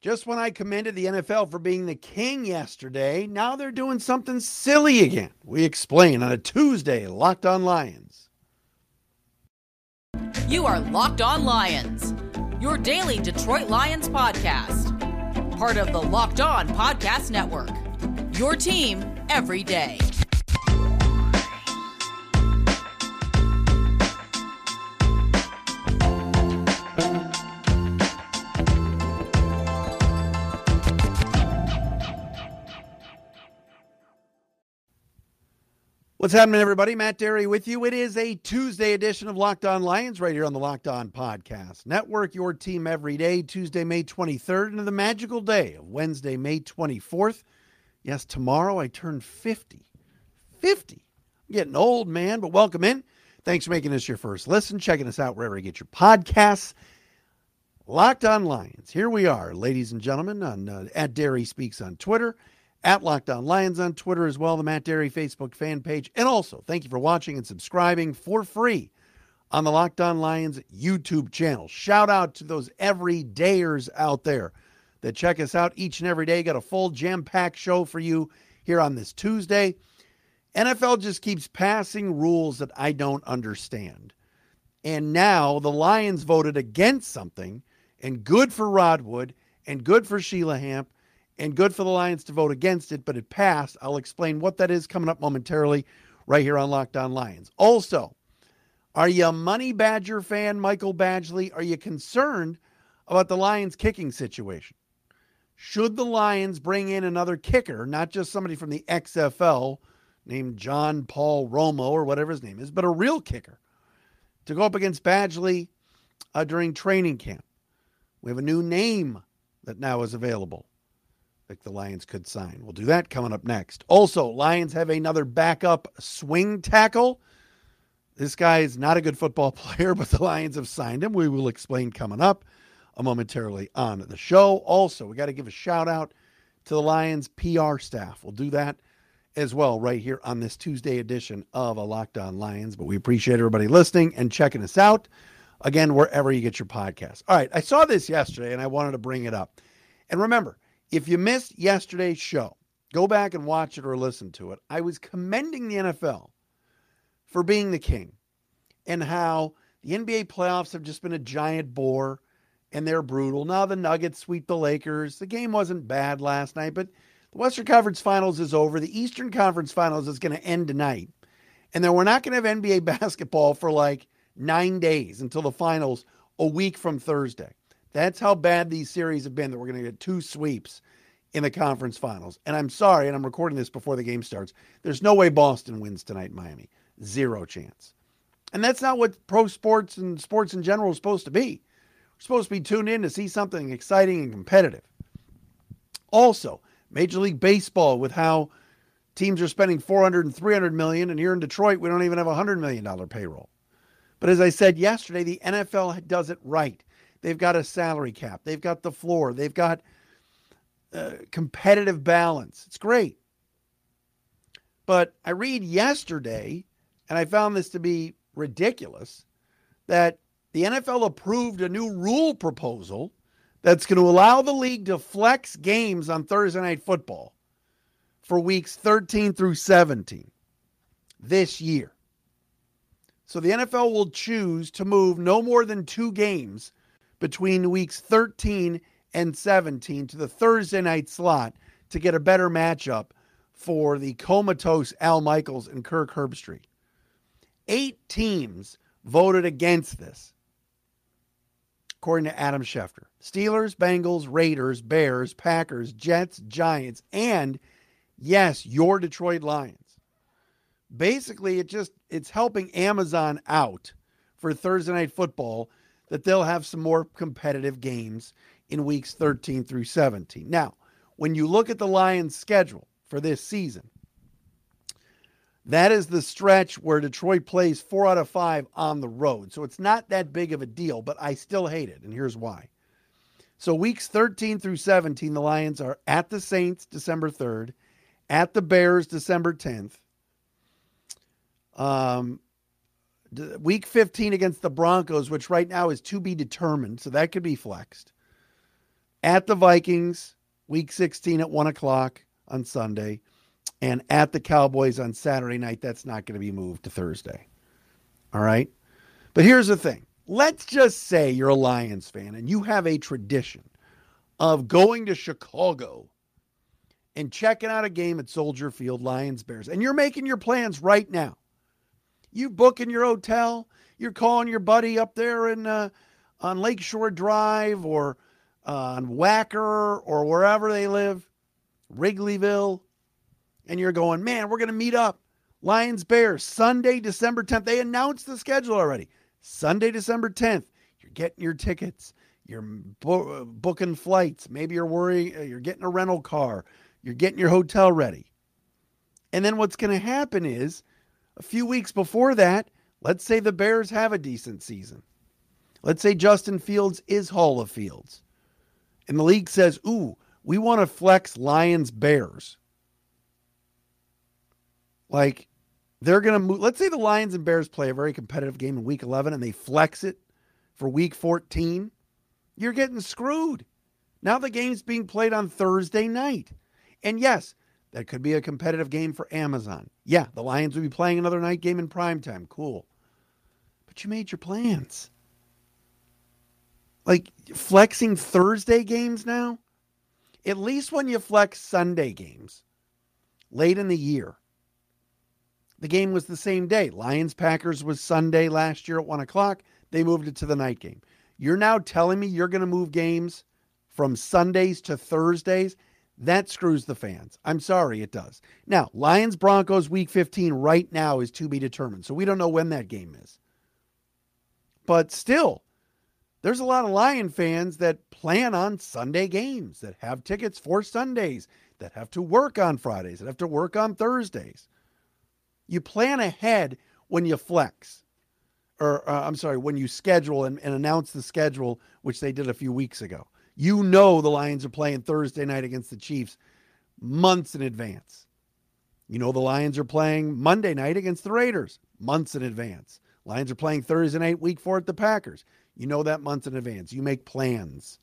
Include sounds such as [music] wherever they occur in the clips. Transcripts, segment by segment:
Just when I commended the NFL for being the king yesterday, now they're doing something silly again. We explain on a Tuesday, Locked On Lions. You are Locked On Lions, your daily Detroit Lions podcast. Part of the Locked On Podcast Network. Your team every day. What's happening, everybody? Matt Dery with you. It is a Tuesday edition of Locked On Lions right here on the Locked On Podcast Network. Your team every day, Tuesday, May 23rd, into the magical day of Wednesday, May 24th. Yes, tomorrow I turn 50. 50. I'm getting old, man, but welcome in. Thanks for making this your first listen, checking us out wherever you get your podcasts. Locked On Lions. Here we are, ladies and gentlemen, on uh, at Dery Speaks on Twitter at Locked On Lions on Twitter as well, the Matt Dery Facebook fan page. And also, thank you for watching and subscribing for free on the Locked On Lions YouTube channel. Shout out to those everydayers out there that check us out each and every day. Got a full jam packed show for you here on this Tuesday. NFL just keeps passing rules that I don't understand. And now the Lions voted against something, and good for Rod Wood and good for Sheila Hamp and good for the Lions to vote against it, but it passed. I'll explain what that is coming up momentarily right here on Locked On Lions. Also, are you a Money Badger fan, Michael Badgley? Are you concerned about the Lions kicking situation? Should the Lions bring in another kicker, not just somebody from the XFL named John Paul Romo or whatever his name is, but a real kicker to go up against Badgley uh, during training camp? We have a new name that now is available think the Lions could sign. We'll do that coming up next. Also, Lions have another backup swing tackle. This guy is not a good football [laughs] player, but the Lions have signed him. We will explain coming up momentarily on the show. Also, we got to give a shout out to the Lions PR staff. We'll do that as well right here on this Tuesday edition of a Locked On Lions. But we appreciate everybody listening and checking us out. Again, wherever you get your podcast. All right, I saw this yesterday and I wanted to bring it up. And remember, if you missed yesterday's show, go back and watch it or listen to it. I was commending the NFL for being the king and how the NBA playoffs have just been a giant bore and they're brutal. Now the Nuggets sweep the Lakers. The game wasn't bad last night, but the Western Conference Finals is over. The Eastern Conference Finals is going to end tonight. And then we're not going to have NBA [laughs] basketball for like nine days until the finals a week from Thursday. That's how bad these series have been that we're going to get two sweeps in the conference finals. And I'm sorry, and I'm recording this before the game starts. There's no way Boston wins tonight, Miami. Zero chance. And that's not what pro sports and sports in general is supposed to be. We're supposed to be tuned in to see something exciting and competitive. Also, Major League Baseball with how teams are spending 400 and 300 million and here in Detroit we don't even have a 100 million dollar payroll. But as I said yesterday, the NFL does it right. They've got a salary cap. They've got the floor. They've got uh, competitive balance. It's great. But I read yesterday, and I found this to be ridiculous, that the NFL approved a new rule proposal that's going to allow the league to flex games on Thursday Night Football for weeks 13 through 17 this year. So the NFL will choose to move no more than two games between weeks 13 and 17 to the Thursday night slot to get a better matchup for the comatose Al Michaels and Kirk Herbstreit. Eight teams voted against this, according to Adam Schefter. Steelers, Bengals, Raiders, Bears, Packers, Jets, Giants, and yes, your Detroit Lions. Basically, it just it's helping Amazon out for Thursday night football that they'll have some more competitive games in weeks 13 through 17. Now, when you look at the Lions' schedule for this season, that is the stretch where Detroit plays four out of five on the road. So it's not that big of a deal, but I still hate it. And here's why. So weeks 13 through 17, the Lions are at the Saints December 3rd, at the Bears December 10th, um, week 15 against the Broncos, which right now is to be determined, so that could be flexed. at the Vikings, week 16 at 1 o'clock on Sunday, and at the Cowboys on Saturday night. That's not going to be moved to Thursday. All right. But here's the thing let's just say you're a Lions fan and you have a tradition of going to Chicago and checking out a game at Soldier Field, Lions Bears, and you're making your plans right now. You booking your hotel, you're calling your buddy up there in uh, on Lakeshore Drive or uh, on Wacker or wherever they live, Wrigleyville, and you're going, man, we're going to meet up. Lions Bears, Sunday, December 10th. They announced the schedule already. Sunday, December 10th. You're getting your tickets. You're bo- booking flights. Maybe you're worrying, uh, you're getting a rental car. You're getting your hotel ready. And then what's going to happen is a few weeks before that, let's say the Bears have a decent season. Let's say Justin Fields is Hall of Fields. And the league says, ooh, we want to flex Lions Bears. Like, they're going to move. Let's say the Lions and Bears play a very competitive game in week 11 and they flex it for week 14. You're getting screwed. Now the game's being played on Thursday night. And yes, that could be a competitive game for Amazon. Yeah, the Lions will be playing another night game in prime time. Cool. But you made your plans. Like flexing Thursday games now? At least when you flex Sunday games late in the year, the game was the same day. Lions Packers was Sunday last year at one o'clock. They moved it to the night game. You're now telling me you're going to move games from Sundays to Thursdays? That screws the fans. I'm sorry, it does. Now, Lions Broncos week 15 right now is to be determined. So we don't know when that game is. But still, there's a lot of Lion fans that plan on Sunday games, that have tickets for Sundays, that have to work on Fridays, that have to work on Thursdays. You plan ahead when you flex, or uh, I'm sorry, when you schedule and, and announce the schedule, which they did a few weeks ago. You know the Lions are playing Thursday night against the Chiefs months in advance. You know the Lions are playing Monday night against the Raiders months in advance. Lions are playing Thursday night, week four at the Packers. You know that months in advance. You make plans.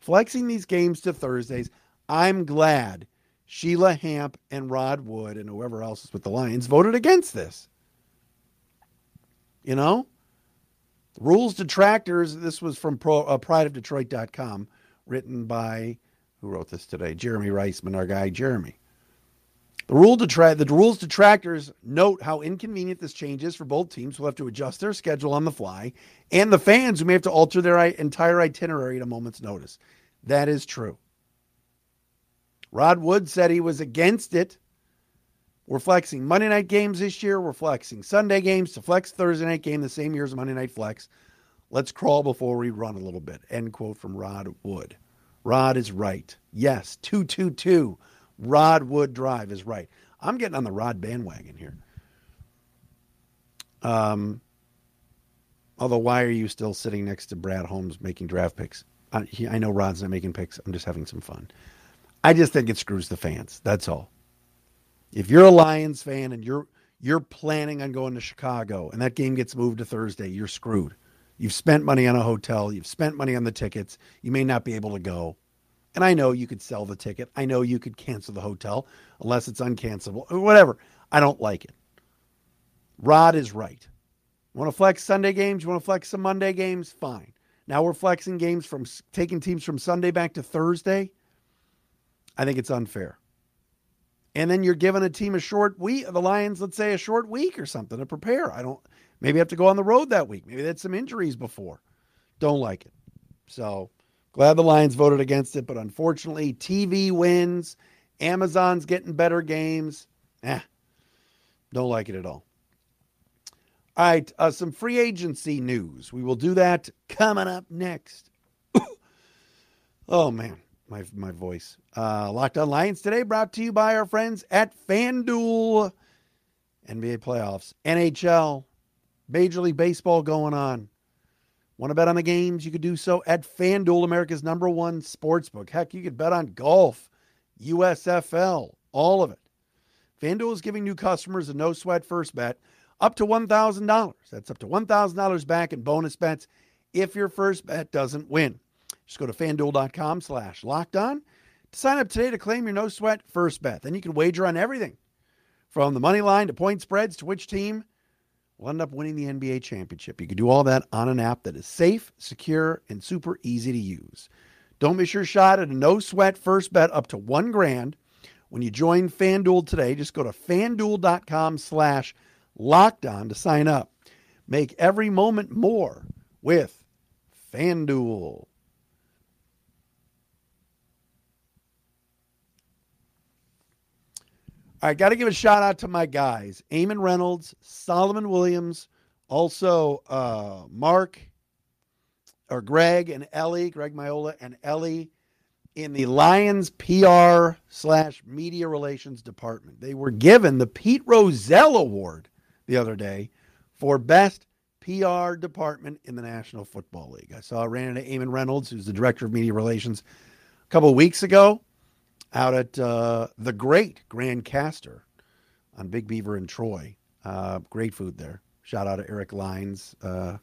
Flexing these games to Thursdays, I'm glad Sheila Hamp and Rod Wood and whoever else is with the Lions voted against this. You know? Rules detractors, this was from Pro, uh, prideofdetroit.com, written by, who wrote this today? Jeremy Reisman, our guy Jeremy. The, rule detra- the rules detractors note how inconvenient this change is for both teams who will have to adjust their schedule on the fly, and the fans who may have to alter their entire itinerary at a moment's notice. That is true. Rod Wood said he was against it. We're flexing Monday night games this year. We're flexing Sunday games to flex Thursday night game the same year as Monday night flex. Let's crawl before we run a little bit. End quote from Rod Wood. Rod is right. Yes, 222 Rod Wood Drive is right. I'm getting on the Rod bandwagon here. Um, although, why are you still sitting next to Brad Holmes making draft picks? I, he, I know Rod's not making picks. I'm just having some fun. I just think it screws the fans. That's all. If you're a Lions fan and you're you're planning on going to Chicago and that game gets moved to Thursday, you're screwed. You've spent money on a hotel, you've spent money on the tickets. You may not be able to go. And I know you could sell the ticket. I know you could cancel the hotel unless it's uncancelable or whatever. I don't like it. Rod is right. Want to flex Sunday games? You want to flex some Monday games? Fine. Now we're flexing games from taking teams from Sunday back to Thursday. I think it's unfair. And then you're giving a team a short week, the Lions, let's say a short week or something to prepare. I don't, maybe have to go on the road that week. Maybe they had some injuries before. Don't like it. So glad the Lions voted against it. But unfortunately, TV wins. Amazon's getting better games. Eh, don't like it at all. All right, uh, some free agency news. We will do that coming up next. [coughs] oh, man my my voice. Uh, Locked on Lions today brought to you by our friends at FanDuel. NBA playoffs, NHL, Major League Baseball going on. Want to bet on the games? You could do so at FanDuel, America's number one sports book. Heck, you could bet on golf, USFL, all of it. FanDuel is giving new customers a no sweat first bet up to $1,000. That's up to $1,000 back in bonus bets if your first bet doesn't win. Just go to fanduel.com slash locked on to sign up today to claim your no sweat first bet. Then you can wager on everything from the money line to point spreads to which team will end up winning the NBA championship. You can do all that on an app that is safe, secure, and super easy to use. Don't miss your shot at a no sweat first bet up to one grand when you join FanDuel today. Just go to fanduel.com slash locked on to sign up. Make every moment more with FanDuel. All right, got to give a shout out to my guys, Eamon Reynolds, Solomon Williams, also uh, Mark or Greg and Ellie, Greg Miola and Ellie in the Lions PR slash media relations department. They were given the Pete Rozelle Award the other day for best PR department in the National Football League. I saw ran into Eamon Reynolds, who's the director of media relations, a couple weeks ago out at uh, the great Grand Castor on Big Beaver and Troy. Uh, great food there. Shout out to Eric Lines uh,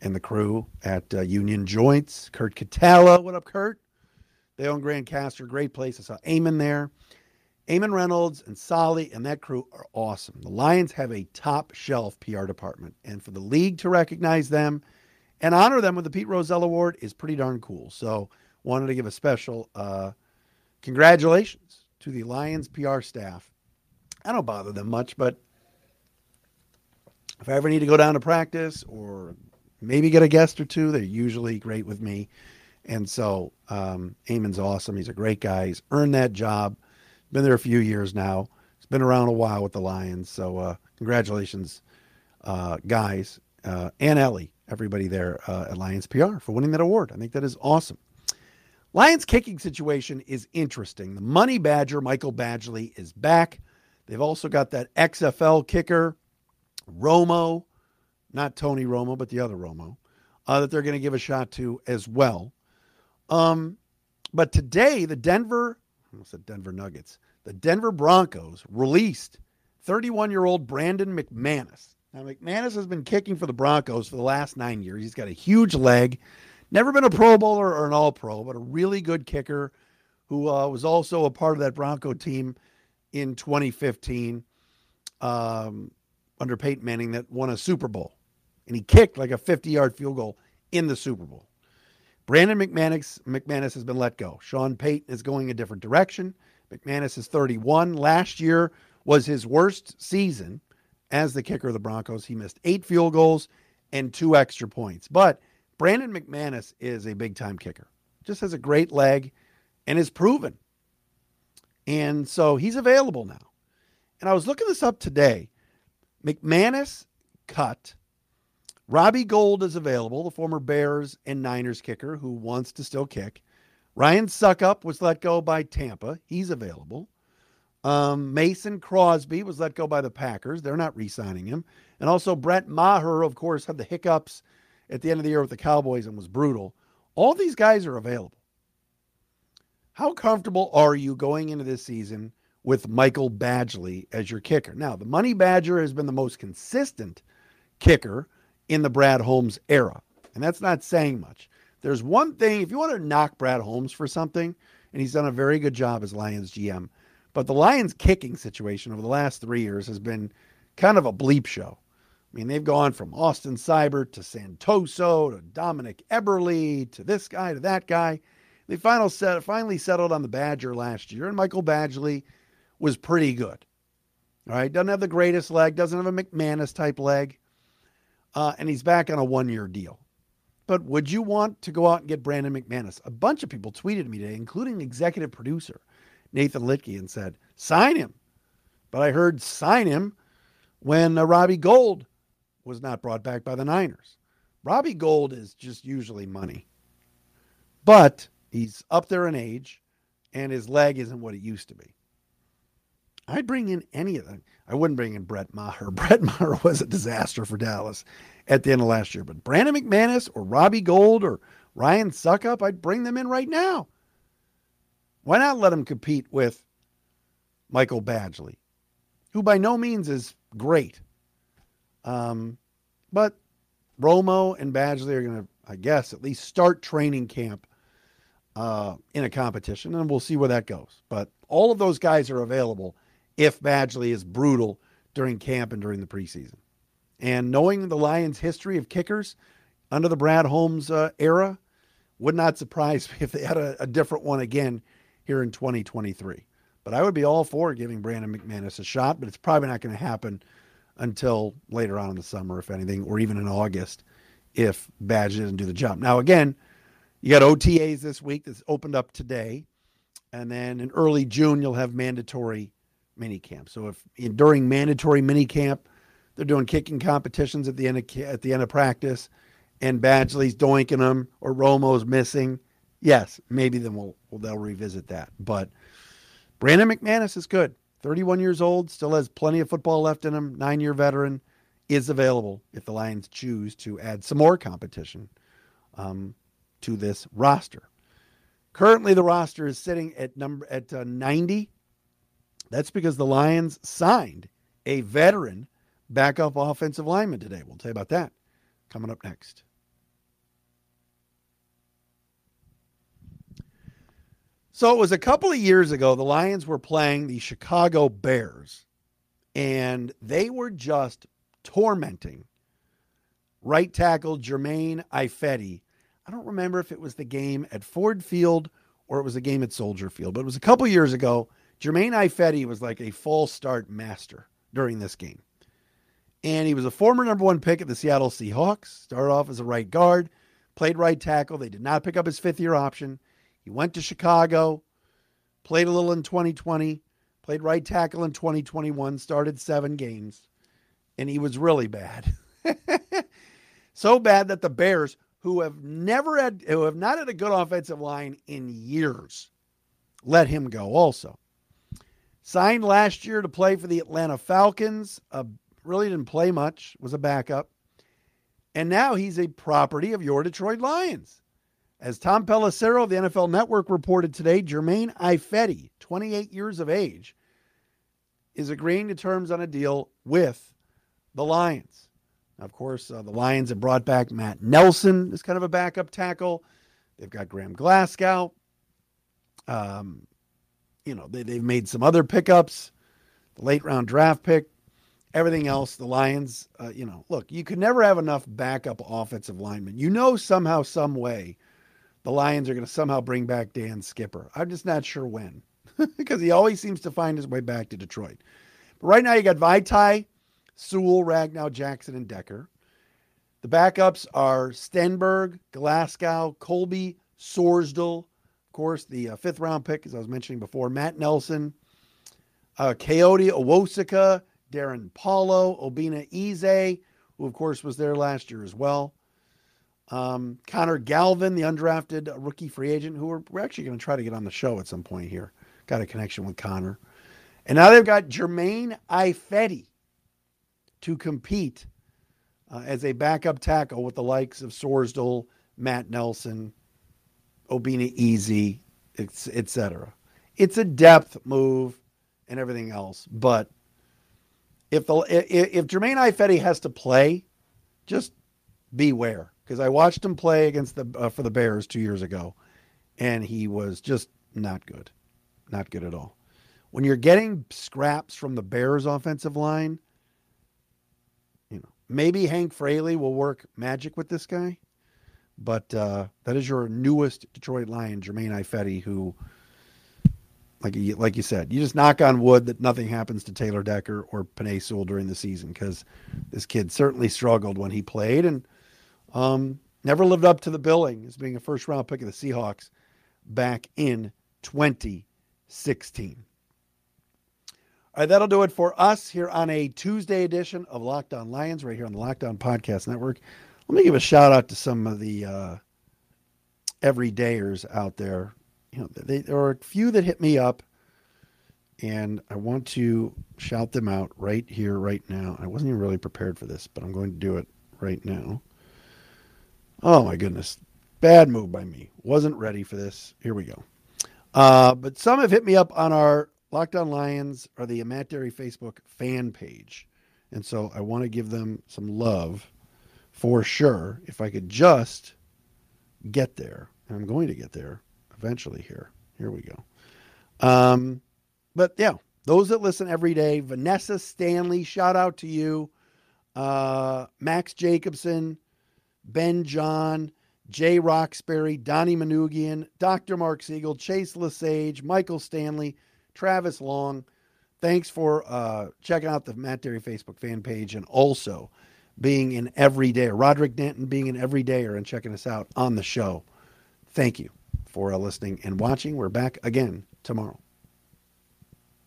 and the crew at uh, Union Joints. Curt Catallo, what up, Kurt? They own Grand Castor, great place. I saw Eamon there. Eamon Reynolds and Solly and that crew are awesome. The Lions have a top shelf PR department, and for the league to recognize them and honor them with the Pete Rozelle Award is pretty darn cool. So, wanted to give a special uh, congratulations to the Lions PR staff. I don't bother them much, but if I ever need to go down to practice or maybe get a guest or two, they're usually great with me. And so um, Eamon's awesome. He's a great guy. He's earned that job. Been there a few years now. He's been around a while with the Lions. So uh, congratulations, uh, guys, uh, and Ellie, everybody there uh, at Lions PR for winning that award. I think that is awesome. Lions kicking situation is interesting. The money badger, Michael Badgley, is back. They've also got that XFL kicker, Romo, not Tony Romo, but the other Romo, uh, that they're going to give a shot to as well. Um, but today, the Denver, I almost said Denver Nuggets, the Denver Broncos released 31 year old Brandon McManus. Now, McManus has been kicking for the Broncos for the last nine years. He's got a huge leg. Never been a Pro Bowler or an All Pro, but a really good kicker who uh, was also a part of that Bronco team in 2015 um, under Peyton Manning that won a Super Bowl. And he kicked like a 50 yard field goal in the Super Bowl. Brandon McManus, McManus has been let go. Sean Payton is going a different direction. McManus is 31. Last year was his worst season as the kicker of the Broncos. He missed eight field goals and two extra points. But Brandon McManus is a big time kicker, just has a great leg and is proven. And so he's available now. And I was looking this up today. McManus cut. Robbie Gould is available, the former Bears and Niners kicker who wants to still kick. Ryan Succop was let go by Tampa. He's available. Um, Mason Crosby was let go by the Packers. They're not re signing him. And also Brett Maher, of course, had the hiccups at the end of the year with the Cowboys and was brutal. All these guys are available. How comfortable are you going into this season with Michael Badgley as your kicker? Now, the Money Badger has been the most consistent kicker in the Brad Holmes era, and that's not saying much. There's one thing, if you want to knock Brad Holmes for something, and he's done a very good job as Lions GM, but the Lions kicking situation over the last three years has been kind of a bleep show. I mean, they've gone from Austin Seibert to Santoso to Dominik Eberle to this guy to that guy. They final set, finally settled on the Badger last year, and Michael Badgley was pretty good. All right, doesn't have the greatest leg, doesn't have a McManus type leg, uh, and he's back on a one year deal. But would you want to go out and get Brandon McManus? A bunch of people tweeted me today, including executive producer Nathan Litke, and said, sign him. But I heard sign him when uh, Robbie Gould was not brought back by the Niners. Robbie Gould is just usually money, but he's up there in age and his leg isn't what it used to be. I'd bring in any of them. I wouldn't bring in Brett Maher. [laughs] Brett Maher was a disaster for Dallas at the end of last year. But Brandon McManus or Robbie Gould or Ryan Succop, I'd bring them in right now. Why not let him compete with Michael Badgley, who by no means is great, um, but Romo and Badgley are going to, I guess, at least start training camp uh, in a competition, and we'll see where that goes. But all of those guys are available if Badgley is brutal during camp and during the preseason. And knowing the Lions' history of kickers under the Brad Holmes uh, era, would not surprise [laughs] me if they had a, a different one again here in 2023. But I would be all for giving Brandon McManus a shot, but it's probably not going to happen until later on in the summer, if anything, or even in August if Badge doesn't do the job. Now, again, you got OTAs this week that's opened up today. And then in early June, you'll have mandatory mini camp. So if during mandatory mini camp, they're doing kicking competitions at the end of at the end of practice, and Badgley's doinking them or Romo's missing, yes, maybe then we'll, we'll they'll revisit that. But Brandon McManus is good. 31 years old, still has plenty of football left in him. Nine year veteran is available if the Lions choose to add some more competition um, to this roster. Currently, the roster is sitting at number at uh, 90. That's because the Lions signed a veteran backup offensive lineman today. We'll tell you about that coming up next. So it was a couple of years ago, the Lions were playing the Chicago Bears, and they were just tormenting right tackle Germain Ifedi. I don't remember if it was the game at Ford Field or it was a game at Soldier Field, but it was a couple years ago. Germain Ifedi was like a false start master during this game. And he was a former number one pick at the Seattle Seahawks. Started off as a right guard, played right tackle. They did not pick up his fifth year option. He went to Chicago, played a little in 2020, played right tackle in 2021, started seven games, and he was really bad. [laughs] so bad that the Bears, who have never had, who have not had a good offensive line in years, let him go also. Signed last year to play for the Atlanta Falcons. Uh, really didn't play much, was a backup. And now he's a property of your Detroit Lions. As Tom Pelissero of the NFL Network reported today, Germain Ifedi, 28 years of age, is agreeing to terms on a deal with the Lions. Now, of course, uh, the Lions have brought back Matt Nelson as kind of a backup tackle. They've got Graham Glasgow. Um, you know, they, they've made some other pickups, the late round draft pick, everything else. The Lions, uh, you know, look, you could never have enough backup offensive linemen. You know, somehow, some way, the Lions are going to somehow bring back Dan Skipper. I'm just not sure when [laughs] because he always seems to find his way back to Detroit. But right now you got Vaitai, Sewell, Ragnow, Jackson, and Decker. The backups are Stenberg, Glasgow, Colby, Sorsdal, of course, the uh, fifth round pick, as I was mentioning before, Matt Nelson, uh, Kayode Awosika, Darrin Paulo, Obinna Eze, who of course was there last year as well. Um, Connor Galvin, the undrafted rookie free agent, who we're, we're actually going to try to get on the show at some point here. Got a connection with Connor. And now they've got Germain Ifedi to compete uh, as a backup tackle with the likes of Sorsdal, Matt Nelson, Obinna Eze, etc. It's a depth move and everything else. But if the if, if Germain Ifedi has to play, just beware because I watched him play against the uh, for the Bears two years ago, and he was just not good, not good at all. When you're getting scraps from the Bears offensive line, you know maybe Hank Fraley will work magic with this guy, but uh, that is your newest Detroit Lion, Germain Ifedi, who. Like you, like you said, you just knock on wood that nothing happens to Taylor Decker or Penei Sewell during the season because this kid certainly struggled when he played, and um, never lived up to the billing as being a first round pick of the Seahawks back in 2016. All right, that'll do it for us here on a Tuesday edition of Locked On Lions, right here on the Locked On Podcast Network. Let me give a shout out to some of the uh, everydayers out there. You know, they, there are a few that hit me up, and I want to shout them out right here, right now. I wasn't even really prepared for this, but I'm going to do it right now. Oh my goodness. Bad move by me. Wasn't ready for this. Here we go. Uh, but some have hit me up on our Locked On Lions or the Matt Dery Facebook fan page. And so I want to give them some love for sure. If I could just get there, and I'm going to get there eventually here. Here we go. Um, but yeah, those that listen every day, Vanessa Stanley, shout out to you. Uh, Max Jacobson, Ben John, Jay Roxbury, Donnie Manugian, Dr. Mark Siegel, Chase Lesage, Michael Stanley, Travis Long. Thanks for uh, checking out the Matt Dery Facebook fan page and also being an everyday, Roderick Denton being an everydayer and checking us out on the show. Thank you for uh, listening and watching. We're back again tomorrow.